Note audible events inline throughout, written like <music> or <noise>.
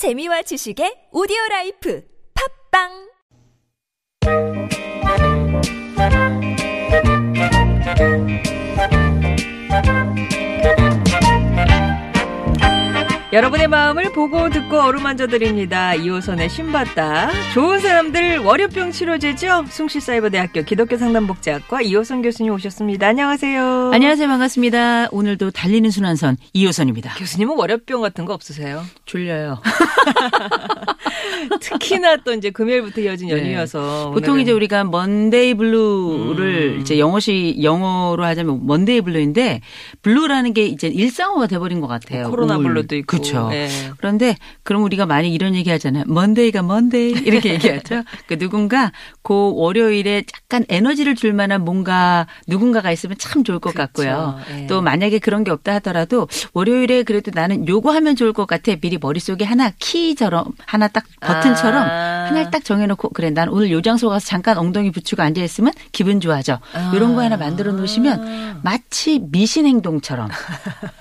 재미와 지식의 오디오 라이프. 팝빵 여러분의 마음을 보고 듣고 어루만져 드립니다. 2호선의 신받다. 좋은 사람들 월요병 치료제죠? 숭실사이버대학교 기독교 상담복지학과 2호선 교수님 오셨습니다. 안녕하세요. 안녕하세요. 반갑습니다. 오늘도 달리는 순환선 2호선입니다. 교수님은 월요병 같은 거 없으세요? 졸려요. <laughs> 특히나 또 이제 금요일부터 이어진 네. 연휴여서 보통 오늘은 이제 우리가 Monday blue를 음. 이제 영어시 영어로 하자면 Monday blue인데 blue라는 게 이제 일상어가 돼버린 것 같아요. 코로나 우울. blue도 있고. 그렇죠. 네. 그런데 그럼 우리가 많이 이런 얘기 하잖아요. Monday가 Monday 이렇게 <laughs> 얘기하죠. 그 누군가 그 월요일에 약간 에너지를 줄 만한 뭔가 누군가가 있으면 참 좋을 것 그렇죠. 같고요. 예. 또 만약에 그런 게 없다 하더라도 월요일에 그래도 나는 요거 하면 좋을 것 같아. 미리 머릿속에 하나 키처럼 하나 딱 버튼처럼 아. 하나를 딱 정해놓고 그래 난 오늘 요 장소 가서 잠깐 엉덩이 붙이고 앉아 있으면 기분 좋아져. 아. 이런 거 하나 만들어 놓으시면 마치 미신 행동처럼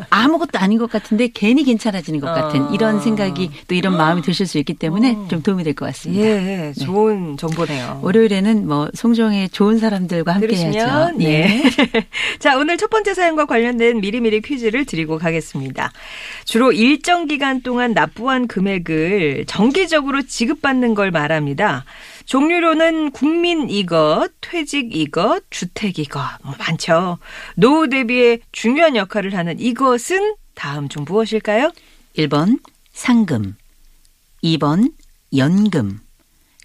아무것도 아닌 것 같은데 괜히 괜찮아지 는것 같은 어. 이런 생각이 또 이런 마음이 드실 수 있기 때문에 어. 좀 도움이 될 것 같습니다. 예, 좋은 정보네요. 월요일에는 뭐 송정의 좋은 사람들과 함께 해야죠. 들으시면 예. <laughs> 자, 오늘 첫 번째 사연과 관련된 미리미리 퀴즈를 드리고 가겠습니다. 주로 일정 기간 동안 납부한 금액을 정기적으로 지급받는 걸 말합니다. 종류로는 국민 이것, 퇴직 이것, 주택 이것 뭐 많죠. 노후 대비에 중요한 역할을 하는 이것은 다음 중 무엇일까요? 1번 상금, 2번 연금,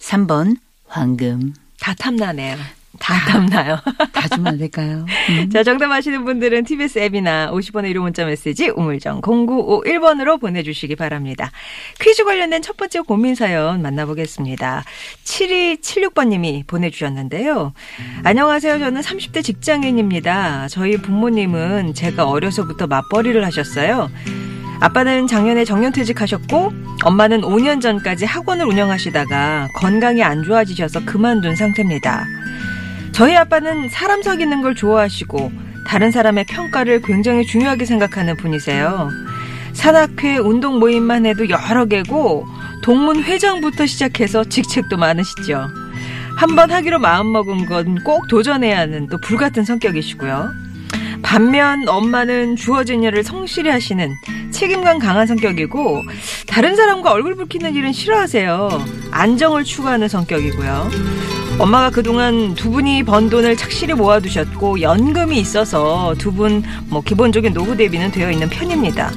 3번 황금. 다 탐나네요. 다 탐나요. <laughs> 다 주면 안 될까요? 음. 자, 정답 아시는 분들은 TBS 앱이나 50번의 유료 문자 메시지 우물정 0951번으로 보내주시기 바랍니다. 퀴즈 관련된 첫 번째 고민 사연 만나보겠습니다. 7276번님이 보내주셨는데요. 안녕하세요. 저는 30대 직장인입니다. 저희 부모님은 제가 어려서부터 맞벌이를 하셨어요. 아빠는 작년에 정년퇴직하셨고 엄마는 5년 전까지 학원을 운영하시다가 건강이 안 좋아지셔서 그만둔 상태입니다. 저희 아빠는 사람 사귀는 걸 좋아하시고 다른 사람의 평가를 굉장히 중요하게 생각하는 분이세요. 산악회 운동 모임만 해도 여러 개고 동문 회장부터 시작해서 직책도 많으시죠. 한번 하기로 마음먹은 건 꼭 도전해야 하는 또 불같은 성격이시고요. 반면 엄마는 주어진 일을 성실히 하시는 책임감 강한 성격이고 다른 사람과 얼굴 붉히는 일은 싫어하세요. 안정을 추구하는 성격이고요. 엄마가 그동안 두 분이 번 돈을 착실히 모아두셨고 연금이 있어서 두 분 뭐 기본적인 노후 대비는 되어 있는 편입니다.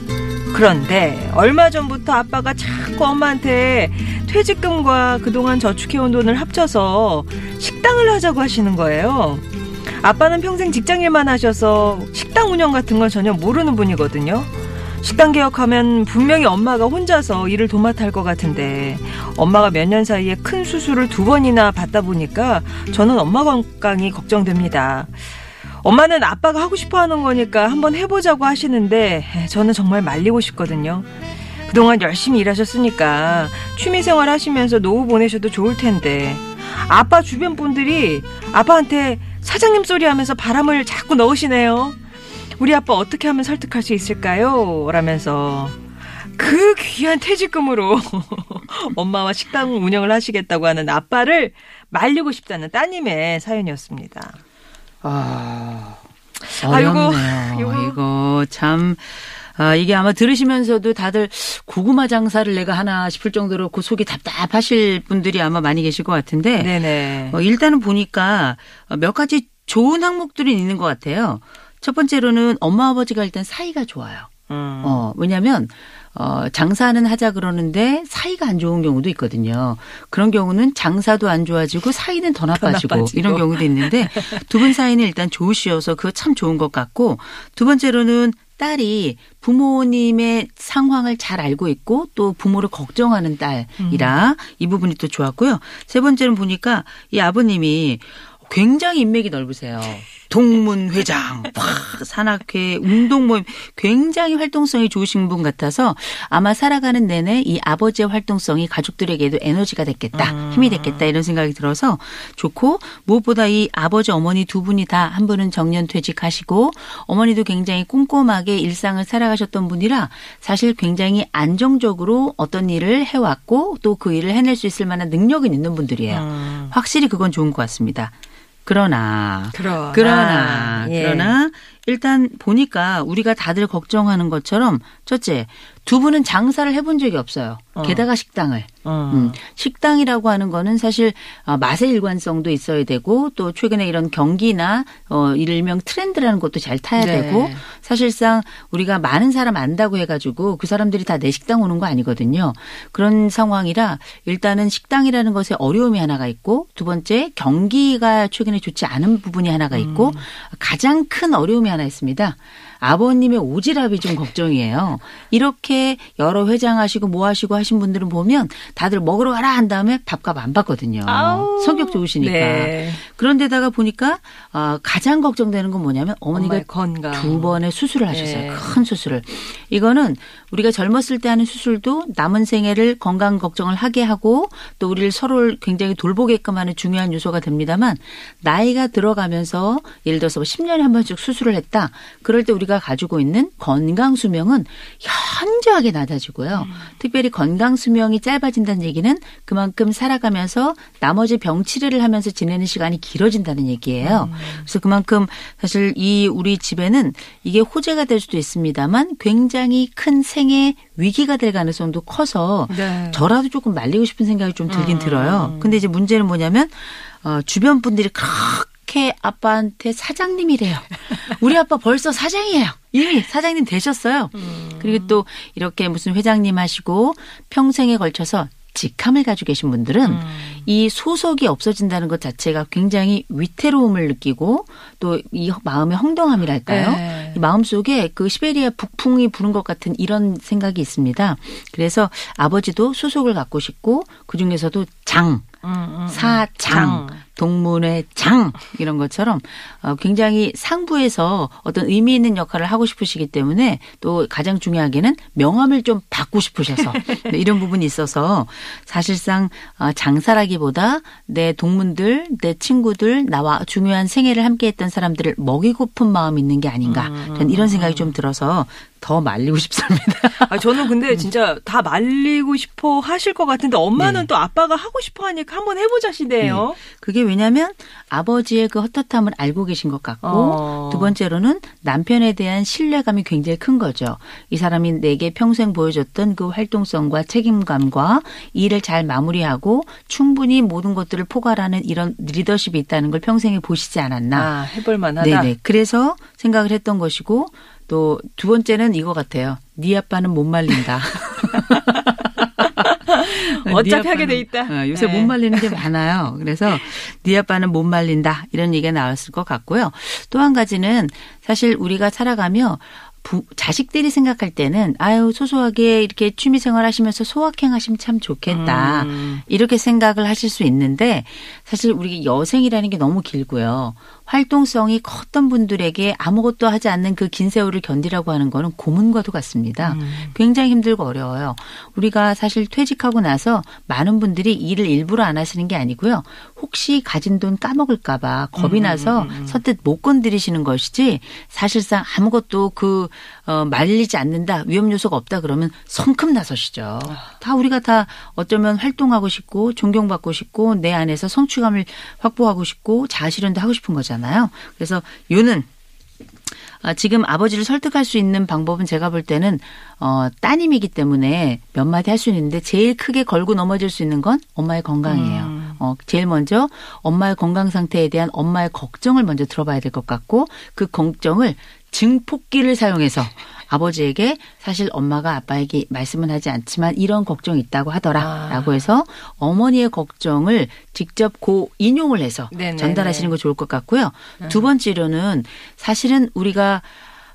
그런데 얼마 전부터 아빠가 자꾸 엄마한테 퇴직금과 그동안 저축해온 돈을 합쳐서 식당을 하자고 하시는 거예요. 아빠는 평생 직장일만 하셔서 식당 운영 같은 건 전혀 모르는 분이거든요. 식당 개혁하면 분명히 엄마가 혼자서 일을 도맡아 할 것 같은데 엄마가 몇 년 사이에 큰 수술을 두 번이나 받다 보니까 저는 엄마 건강이 걱정됩니다. 엄마는 아빠가 하고 싶어 하는 거니까 한번 해보자고 하시는데 저는 정말 말리고 싶거든요. 그동안 열심히 일하셨으니까 취미 생활 하시면서 노후 보내셔도 좋을 텐데 아빠 주변 분들이 아빠한테 사장님 소리 하면서 바람을 자꾸 넣으시네요. 우리 아빠 어떻게 하면 설득할 수 있을까요? 라면서 그 귀한 퇴직금으로 <laughs> 엄마와 식당 운영을 하시겠다고 하는 아빠를 말리고 싶다는 따님의 사연이었습니다. 아, 아, 어렵네요. 요거. 이거 참. 아, 이게 아마 들으시면서도 다들 고구마 장사를 내가 하나 싶을 정도로 그 속이 답답하실 분들이 아마 많이 계실 것 같은데. 네네. 어, 일단은 보니까 몇 가지 좋은 항목들이 있는 것 같아요. 첫 번째로는 엄마 아버지가 일단 사이가 좋아요. 음. 어, 왜냐면, 어, 장사는 하자 그러는데 사이가 안 좋은 경우도 있거든요. 그런 경우는 장사도 안 좋아지고 사이는 더 나빠지고, 나빠지고. 이런 경우도 있는데 두 분 사이는 일단 좋으시어서 그거 참 좋은 것 같고 두 번째로는 딸이 부모님의 상황을 잘 알고 있고 또 부모를 걱정하는 딸이라 이 부분이 또 좋았고요. 세 번째는 보니까 이 아버님이 굉장히 인맥이 넓으세요. 동문회장, 와, 산악회, 운동 모임 굉장히 활동성이 좋으신 분 같아서 아마 살아가는 내내 이 아버지의 활동성이 가족들에게도 에너지가 됐겠다, 힘이 됐겠다 이런 생각이 들어서 좋고 무엇보다 이 아버지 어머니 두 분이 다 한 분은 정년 퇴직하시고 어머니도 굉장히 꼼꼼하게 일상을 살아가셨던 분이라 사실 굉장히 안정적으로 어떤 일을 해왔고 또 그 일을 해낼 수 있을 만한 능력이 있는 분들이에요. 음. 확실히 그건 좋은 것 같습니다. 그러나 그러나. 그러나 예. 그러나 일단 보니까 우리가 다들 걱정하는 것처럼 첫째 두 분은 장사를 해본 적이 없어요. 어. 게다가 식당을 음. 음, 식당이라고 하는 거는 사실 어, 맛의 일관성도 있어야 되고 또 최근에 이런 경기나 어 일명 트렌드라는 것도 잘 타야 네. 되고 사실상 우리가 많은 사람 안다고 해가지고 그 사람들이 다 내 식당 오는 거 아니거든요. 그런 상황이라 일단은 식당이라는 것에 어려움이 하나가 있고 두 번째 경기가 최근에 좋지 않은 부분이 하나가 있고 가장 큰 어려움이 하나 있습니다. 아버님의 오지랖이 좀 걱정이에요. 이렇게 여러 회장하시고 뭐 하시고 하신 분들은 보면 다들 먹으러 가라 한 다음에 밥값 안 받거든요. 아우. 성격 좋으시니까. 네. 그런데다가 보니까 어, 가장 걱정되는 건 뭐냐면 어머니가 건강. 두 번의 수술을 하셨어요. 네. 큰 수술을. 이거는 우리가 젊었을 때 하는 수술도 남은 생애를 건강 걱정을 하게 하고 또 우리를 서로를 굉장히 돌보게끔 하는 중요한 요소가 됩니다만 나이가 들어가면서 예를 들어서 뭐 10년에 한 번씩 수술을 했다. 그럴 때 우리 가 가지고 있는 건강 수명은 현저하게 낮아지고요. 특별히 건강 수명이 짧아진다는 얘기는 그만큼 살아가면서 나머지 병 치료를 하면서 지내는 시간이 길어진다는 얘기예요. 그래서 그만큼 사실 이 우리 집에는 이게 호재가 될 수도 있습니다만 굉장히 큰 생애 위기가 될 가능성도 커서 네. 저라도 조금 말리고 싶은 생각이 좀 들긴 음. 들어요. 근데 이제 문제는 뭐냐면 어, 주변 분들이 그렇게 아빠한테 사장님이래요. 우리 아빠 벌써 사장이에요. 이미 사장님 되셨어요. 음. 그리고 또 이렇게 무슨 회장님 하시고 평생에 걸쳐서 직함을 가지고 계신 분들은 음. 이 소속이 없어진다는 것 자체가 굉장히 위태로움을 느끼고 또 이 마음의 황당함이랄까요? 네. 이 마음속에 그 시베리아 북풍이 부는 것 같은 이런 생각이 있습니다. 그래서 아버지도 소속을 갖고 싶고 그 중에서도 장. 사장, 장. 동문회 장 이런 것처럼 어, 굉장히 상부에서 어떤 의미 있는 역할을 하고 싶으시기 때문에 또 가장 중요하게는 명함을 좀 받고 싶으셔서 <laughs> 네, 이런 부분이 있어서 사실상 어, 장사라기보다 내 동문들, 내 친구들, 나와 중요한 생애를 함께했던 사람들을 먹이고픈 마음이 있는 게 아닌가 저는 이런 생각이 좀 들어서 더 말리고 <laughs> 싶습니다. 아, 저는 근데 음. 진짜 다 말리고 싶어 하실 것 같은데 엄마는 네. 또 아빠가 하고 싶어 하니까 한번 해보자 시대예요. 그게 왜냐하면 아버지의 그 헛헛함을 알고 계신 것 같고 어. 두 번째로는 남편에 대한 신뢰감이 굉장히 큰 거죠. 이 사람이 내게 평생 보여줬던 그 활동성과 책임감과 일을 잘 마무리하고 충분히 모든 것들을 포괄하는 이런 리더십이 있다는 걸 평생에 보시지 않았나. 아, 해볼 만하다. 네네. 그래서 생각을 했던 것이고 또 두 번째는 이거 같아요. 네 아빠는 못 말린다. <laughs> 어차피 네 하게 돼 있다. 어, 요새 네. 못 말리는 게 많아요. 그래서 네 아빠는 못 말린다 이런 얘기가 나왔을 것 같고요. 또 한 가지는 사실 우리가 살아가며 부, 자식들이 생각할 때는 아유 소소하게 이렇게 취미 생활 하시면서 소확행 하시면 참 좋겠다. 음. 이렇게 생각을 하실 수 있는데 사실 우리 여생이라는 게 너무 길고요. 활동성이 컸던 분들에게 아무것도 하지 않는 그 긴 세월을 견디라고 하는 거는 고문과도 같습니다. 음. 굉장히 힘들고 어려워요. 우리가 사실 퇴직하고 나서 많은 분들이 일을 일부러 안 하시는 게 아니고요. 혹시 가진 돈 까먹을까 봐 겁이 음, 나서 음, 음. 선뜻 못 건드리시는 것이지 사실상 아무것도 그 어, 말리지 않는다 위험 요소가 없다 그러면 성큼 나서시죠. 다 우리가 다 어쩌면 활동하고 싶고 존경받고 싶고 내 안에서 성취감을 확보하고 싶고 자아실현도 하고 싶은 거잖아요. 그래서 요는 아, 지금 아버지를 설득할 수 있는 방법은 제가 볼 때는 어, 따님이기 때문에 몇 마디 할 수 있는데 제일 크게 걸고 넘어질 수 있는 건 엄마의 건강이에요. 음. 어, 제일 먼저 엄마의 건강 상태에 대한 엄마의 걱정을 먼저 들어봐야 될 것 같고 그 걱정을 증폭기를 사용해서 아버지에게 사실 엄마가 아빠에게 말씀은 하지 않지만 이런 걱정이 있다고 하더라라고 아. 해서 어머니의 걱정을 직접 고 인용을 해서 네네네. 전달하시는 거 좋을 것 같고요. 두 번째로는 사실은 우리가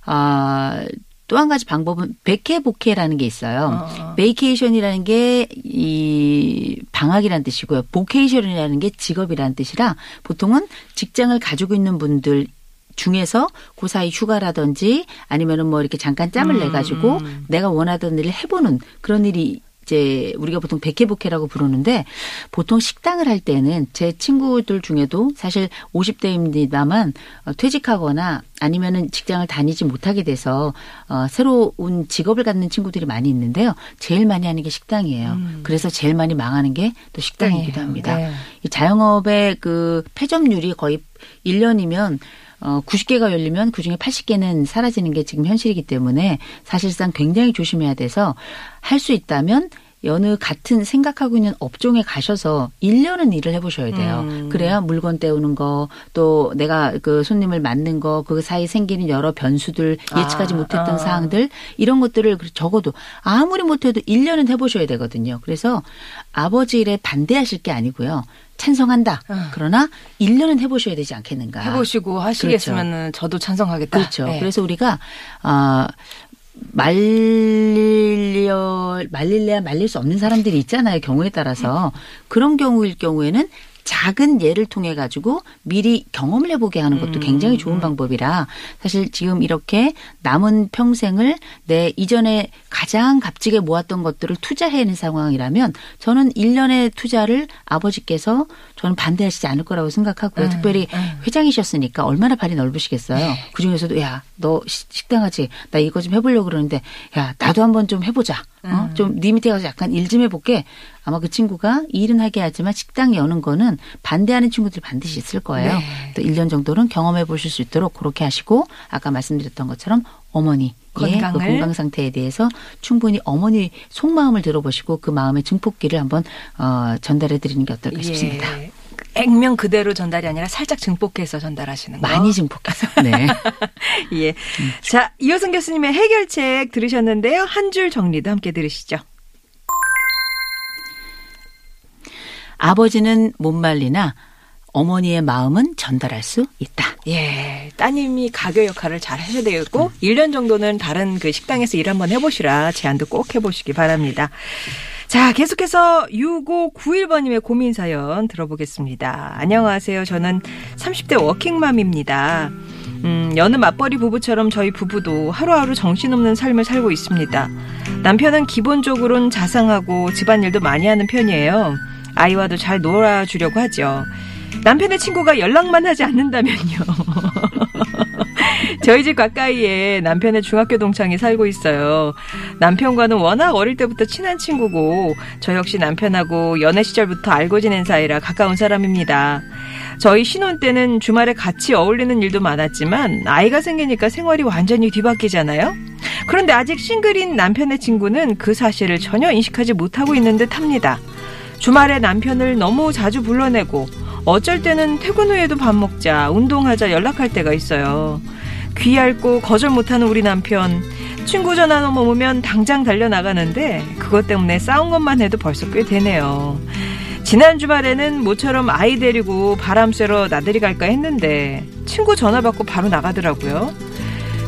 아, 또한 가지 방법은 백해복해라는 게 있어요. 어. 베이케이션이라는 게 이 방학이라는 뜻이고요. 보케이션이라는 게 직업이라는 뜻이라 보통은 직장을 가지고 있는 분들 중에서 그 사이 휴가라든지 아니면은 뭐 이렇게 잠깐 짬을 음, 내 가지고 음. 내가 원하던 일을 해보는 그런 일이 이제 우리가 보통 백회복회라고 부르는데 보통 식당을 할 때는 제 친구들 중에도 사실 50대입니다만 어, 퇴직하거나 아니면은 직장을 다니지 못하게 돼서 어, 새로운 직업을 갖는 친구들이 많이 있는데요. 제일 많이 하는 게 식당이에요. 그래서 제일 많이 망하는 게 또 식당이기도 네, 합니다. 네. 이 자영업의 그 폐점률이 거의 1년이면 어, 90개가 열리면 그중에 80개는 사라지는 게 지금 현실이기 때문에 사실상 굉장히 조심해야 돼서 할 수 있다면 여느 같은 생각하고 있는 업종에 가셔서 1년은 일을 해보셔야 돼요. 음. 그래야 물건 떼우는 거, 또 내가 그 손님을 맞는 거, 그 사이 생기는 여러 변수들, 예측하지 아, 못했던 아. 사항들, 이런 것들을 적어도 아무리 못해도 1년은 해보셔야 되거든요. 그래서 아버지 일에 반대하실 게 아니고요. 찬성한다. 아. 그러나 1년은 해보셔야 되지 않겠는가. 해보시고 하시겠으면은 저도 찬성하겠다. 그렇죠. 네. 그래서 우리가 아 말려 말릴래야 말릴 수 없는 사람들이 있잖아요. 경우에 따라서 그런 경우일 경우에는 작은 예를 통해 가지고 미리 경험을 해보게 하는 것도 굉장히 좋은 방법이라 사실 지금 이렇게 남은 평생을 내 이전에 가장 값지게 모았던 것들을 투자해는 상황이라면 저는 1년의 투자를 아버지께서 저는 반대하시지 않을 거라고 생각하고요. 음, 특별히 음. 회장이셨으니까 얼마나 발이 넓으시겠어요. 그 중에서도 야 너 식당 하지 나 이거 좀 해보려고 그러는데 야 나도 한번 좀 해보자. 어? 좀네 밑에 가서 약간 일 좀 해볼게. 아마 그 친구가 일은 하게 하지만 식당 여는 거는 반대하는 친구들이 반드시 있을 거예요. 네. 또 1년 정도는 경험해 보실 수 있도록 그렇게 하시고 아까 말씀드렸던 것처럼 어머니 의 건강을. 그 건강 상태에 대해서 충분히 어머니 속마음을 들어보시고 그 마음의 증폭기를 한번 어, 전달해 드리는 게 어떨까 싶습니다. 예. 액면 그대로 전달이 아니라 살짝 증폭해서 전달하시는 거. 많이 증폭해서. 네. <laughs> 예. 자, 이호승 교수님의 해결책 들으셨는데요. 한 줄 정리도 함께 들으시죠. 아버지는 못 말리나 어머니의 마음은 전달할 수 있다. 예. 따님이 가교 역할을 잘 하셔야 되겠고, 1년 정도는 다른 그 식당에서 일 한번 해보시라 제안도 꼭 해보시기 바랍니다. 자, 계속해서 6591번님의 고민 사연 들어보겠습니다. 안녕하세요. 저는 30대 워킹맘입니다. 음, 여느 맞벌이 부부처럼 저희 부부도 하루하루 정신없는 삶을 살고 있습니다. 남편은 기본적으로는 자상하고 집안일도 많이 하는 편이에요. 아이와도 잘 놀아주려고 하죠. 남편의 친구가 연락만 하지 않는다면요. <laughs> 저희 집 가까이에 남편의 중학교 동창이 살고 있어요. 남편과는 워낙 어릴 때부터 친한 친구고 저 역시 남편하고 연애 시절부터 알고 지낸 사이라 가까운 사람입니다. 저희 신혼 때는 주말에 같이 어울리는 일도 많았지만 아이가 생기니까 생활이 완전히 뒤바뀌잖아요. 그런데 아직 싱글인 남편의 친구는 그 사실을 전혀 인식하지 못하고 있는 듯 합니다. 주말에 남편을 너무 자주 불러내고 어쩔 때는 퇴근 후에도 밥 먹자, 운동하자 연락할 때가 있어요. 귀 얇고 거절 못하는 우리 남편. 친구 전화 넘어오면 당장 달려나가는데 그것 때문에 싸운 것만 해도 벌써 꽤 되네요. 지난 주말에는 모처럼 아이 데리고 바람 쐬러 나들이 갈까 했는데 친구 전화 받고 바로 나가더라고요.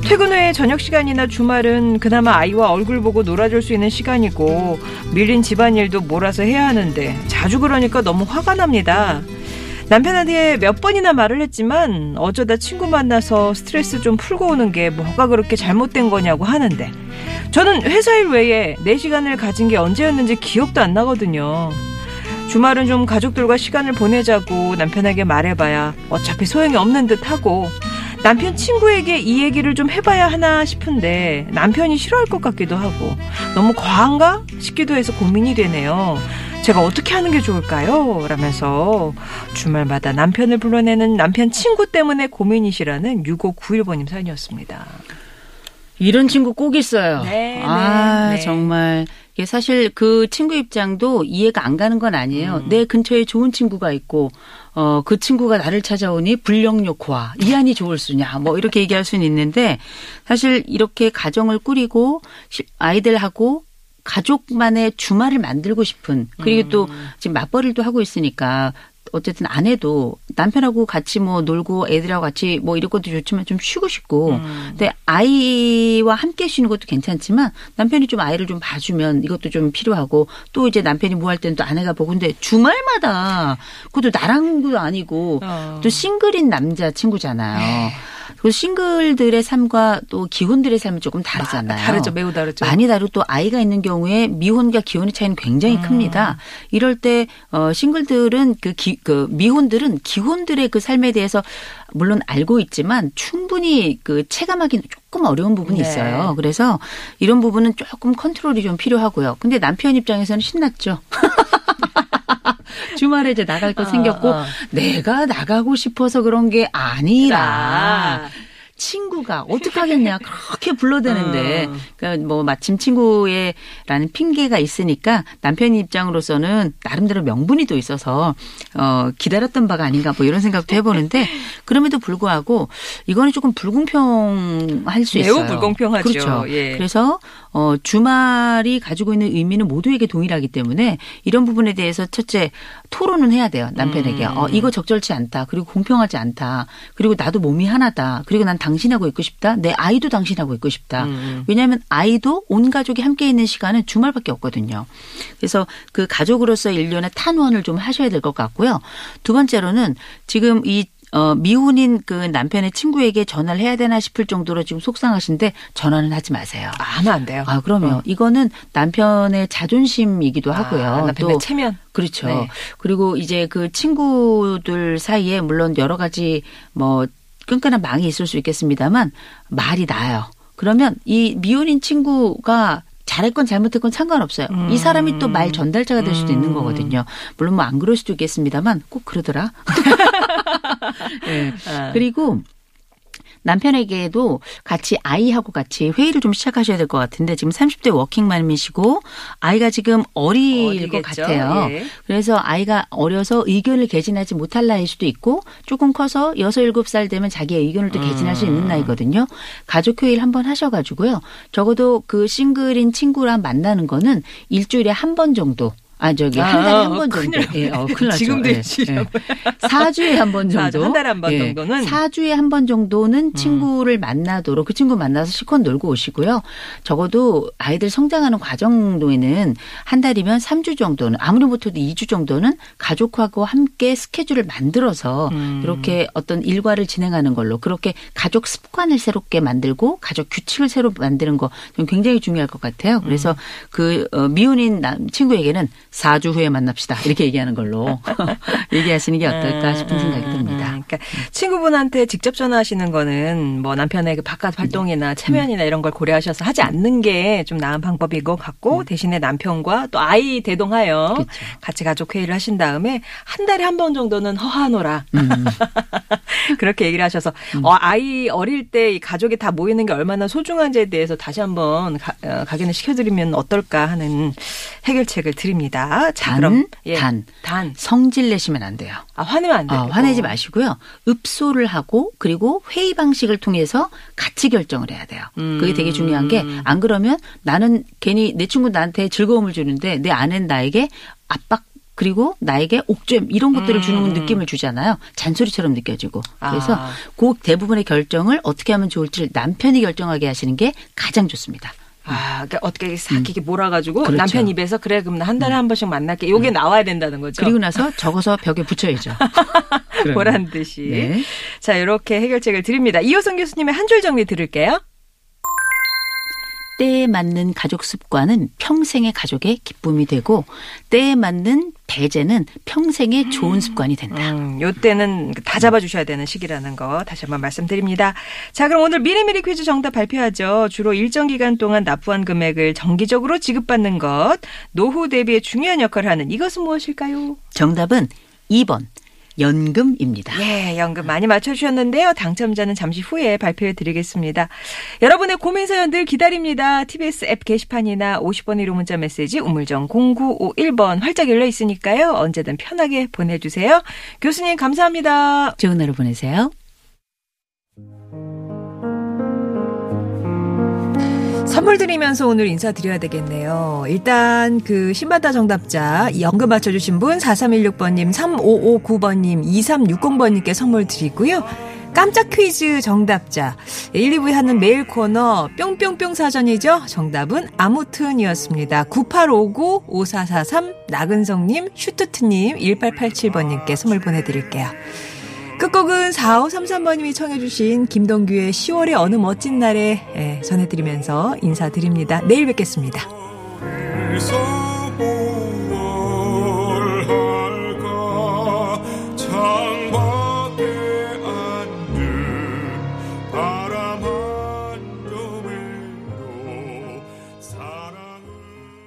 퇴근 후에 저녁 시간이나 주말은 그나마 아이와 얼굴 보고 놀아줄 수 있는 시간이고 밀린 집안일도 몰아서 해야 하는데 자주 그러니까 너무 화가 납니다. 남편한테 몇 번이나 말을 했지만 어쩌다 친구 만나서 스트레스 좀 풀고 오는 게 뭐가 그렇게 잘못된 거냐고 하는데 저는 회사 일 외에 내 시간을 가진 게 언제였는지 기억도 안 나거든요. 주말은 좀 가족들과 시간을 보내자고 남편에게 말해봐야 어차피 소용이 없는 듯 하고 남편 친구에게 이 얘기를 좀 해봐야 하나 싶은데 남편이 싫어할 것 같기도 하고 너무 과한가 싶기도 해서 고민이 되네요. 제가 어떻게 하는 게 좋을까요? 라면서 주말마다 남편을 불러내는 남편 친구 때문에 고민이시라는 6591번님 사연이었습니다. 이런 친구 꼭 있어요. 네, 아, 네, 네. 정말. 이게 사실 그 친구 입장도 이해가 안 가는 건 아니에요. 음. 내 근처에 좋은 친구가 있고, 어, 그 친구가 나를 찾아오니 불령욕화, 이안이 좋을 수냐, 뭐 이렇게 얘기할 수는 있는데, 사실 이렇게 가정을 꾸리고, 시- 아이들하고 가족만의 주말을 만들고 싶은, 그리고 또 음. 지금 맞벌이도 하고 있으니까, 어쨌든 아내도 남편하고 같이 뭐 놀고 애들하고 같이 뭐 이런 것도 좋지만 좀 쉬고 싶고 음. 근데 아이와 함께 쉬는 것도 괜찮지만 남편이 좀 아이를 좀 봐주면 이것도 좀 필요하고 또 이제 남편이 뭐 할 때는 또 아내가 보고 근데 주말마다 그것도 나랑도 아니고 어. 또 싱글인 남자 친구잖아요. 그 싱글들의 삶과 또 기혼들의 삶은 조금 다르잖아요. 다르죠. 매우 다르죠. 많이 다르고 또 아이가 있는 경우에 미혼과 기혼의 차이는 굉장히 음. 큽니다. 이럴 때 어, 싱글들은 그, 기, 그 미혼들은 기혼들의 그 삶에 대해서 물론 알고 있지만 충분히 그 체감하기는 조금 어려운 부분이 네. 있어요. 그래서 이런 부분은 조금 컨트롤이 좀 필요하고요. 근데 남편 입장에서는 신났죠. <laughs> 주말에 이제 나갈 거 어, 생겼고 어. 내가 나가고 싶어서 그런 게 아니라 아. 친 구가 어떡하겠냐 그렇게 불러대는데 어. 그러니까 뭐 마침 친구의라는 핑계가 있으니까 남편 입장으로서는 나름대로 명분이 또 있어서 어 기다렸던 바가 아닌가 뭐 이런 생각도 해보는데 그럼에도 불구하고 이거는 조금 불공평할 수 매우 있어요. 불공평하죠. 그렇죠. 예. 그래서 어 주말이 가지고 있는 의미는 모두에게 동일하기 때문에 이런 부분에 대해서 첫째 토론은 해야 돼요 남편에게. 음. 어 이거 적절치 않다. 그리고 공평하지 않다. 그리고 나도 몸이 하나다. 그리고 난 당신하고 있고 싶다. 내 아이도 당신하고 있고 싶다. 음. 왜냐하면 아이도 온 가족이 함께 있는 시간은 주말밖에 없거든요. 그래서 그 가족으로서 일련의 탄원을 좀 하셔야 될 것 같고요. 두 번째로는 지금 이 어, 미혼인 그 남편의 친구에게 전화를 해야 되나 싶을 정도로 지금 속상하신데 전화는 하지 마세요. 아, 하면 안 돼요. 아, 그럼요. 어. 이거는 남편의 자존심이기도 하고요. 아, 남편의 또 체면. 그렇죠. 네. 그리고 이제 그 친구들 사이에 물론 여러 가지 뭐 끈끈한 망이 있을 수 있겠습니다만 말이 나요. 그러면 이 미혼인 친구가 잘했건 잘못했건 상관없어요. 음. 이 사람이 또 말 전달자가 될 수도 있는 음. 거거든요. 물론 뭐 안 그럴 수도 있겠습니다만 꼭 그러더라. 네. <laughs> 아. <laughs> 그리고 남편에게도 같이 아이하고 같이 회의를 좀 시작하셔야 될 것 같은데 지금 30대 워킹맘이시고 아이가 지금 어릴 것 어리겠죠? 같아요. 예. 그래서 아이가 어려서 의견을 개진하지 못할 나이일 수도 있고 조금 커서 6, 7살 되면 자기의 의견을 또 개진할 수 음. 있는 나이거든요. 가족 회의를 한번 하셔가지고요. 적어도 그 싱글인 친구랑 만나는 거는 일주일에 한 번 정도 아 저기 한 달에 아, 한번 정도. 큰일 예, 어, 큰일 났죠. 지금도 예, 예. 4주에 <laughs> 한번 사- 정도. 한 달에 한번 예. 정도는? 4주에 한 번 정도는 친구를 만나도록 그 친구 만나서 실컷 놀고 오시고요. 적어도 아이들 성장하는 과정도에는 한 달이면 3주 정도는 아무리 못해도 2주 정도는 가족하고 함께 스케줄을 만들어서 음. 이렇게 어떤 일과를 진행하는 걸로 그렇게 가족 습관을 새롭게 만들고 가족 규칙을 새로 만드는 거좀 굉장히 중요할 것 같아요. 그래서 음. 그 어, 미혼인 남 친구에게는 4주 후에 만납시다 이렇게 얘기하는 걸로 <laughs> 얘기하시는 게 어떨까 싶은 생각이 음, 듭니다. 음, 그러니까 친구분한테 직접 전화하시는 거는 뭐 남편의 그 바깥 활동이나 체면이나 이런 걸 고려하셔서 하지 않는 게 좀 나은 방법인 것 같고 대신에 남편과 또 아이 대동하여 그렇죠. 같이 가족 회의를 하신 다음에 한 달에 한 번 정도는 허하노라 음. <laughs> 그렇게 얘기를 하셔서 어, 아이 어릴 때 이 가족이 다 모이는 게 얼마나 소중한지에 대해서 다시 한번 가, 어, 각인을 시켜드리면 어떨까 하는 해결책을 드립니다. 자, 단, 그럼 예, 단. 단. 성질 내시면 안 돼요. 아 화내면 안 돼요. 어, 화내지 마시고요. 읍소를 하고 그리고 회의 방식을 통해서 같이 결정을 해야 돼요. 그게 되게 중요한 게 안 그러면 나는 괜히 내 친구 나한테 즐거움을 주는데 내 아내는 나에게 압박 그리고 나에게 옥죄임 이런 것들을 주는 음. 느낌을 주잖아요. 잔소리처럼 느껴지고. 그래서 아. 그 대부분의 결정을 어떻게 하면 좋을지를 남편이 결정하게 하시는 게 가장 좋습니다. 아, 그러니까 어떻게 싹 이렇게 몰아가지고 그렇죠. 남편 입에서 그래 그럼 나 한 달에 한 번씩 만날게. 요게 나와야 된다는 거죠. 그리고 나서 적어서 벽에 붙여야죠. <laughs> 보란 듯이. 네. 자, 이렇게 해결책을 드립니다. 이호성 교수님의 한 줄 정리 들을게요. 때에 맞는 가족 습관은 평생의 가족의 기쁨이 되고 때에 맞는 배제는 평생의 좋은 습관이 된다. 음, 요 때는 다 잡아주셔야 되는 시기라는 거 다시 한번 말씀드립니다. 자, 그럼 오늘 미리미리 퀴즈 정답 발표하죠. 주로 일정 기간 동안 납부한 금액을 정기적으로 지급받는 것, 노후 대비에 중요한 역할을 하는 이것은 무엇일까요? 정답은 2번 연금입니다. 예, 연금 많이 맞춰주셨는데요. 당첨자는 잠시 후에 발표해 드리겠습니다. 여러분의 고민 사연들 기다립니다. TBS 앱 게시판이나 50번의 1호 문자 메시지 우물정 0951번 활짝 열려 있으니까요. 언제든 편하게 보내주세요. 교수님 감사합니다. 좋은 하루 보내세요. 선물 드리면서 오늘 인사드려야 되겠네요. 일단 그 신바다 정답자 이 연금 맞춰주신 분 4316번님 3559번님 2360번님께 선물 드리고요. 깜짝 퀴즈 정답자 1, 2부에 하는 메일 코너 뿅뿅뿅 사전이죠. 정답은 아무튼이었습니다. 9859-5443 나근성님 슈트트님 1887번님께 선물 보내드릴게요. 끝곡은 4533번님이 청해주신 김동규의 10월의 어느 멋진 날에 예, 전해드리면서 인사드립니다. 내일 뵙겠습니다. So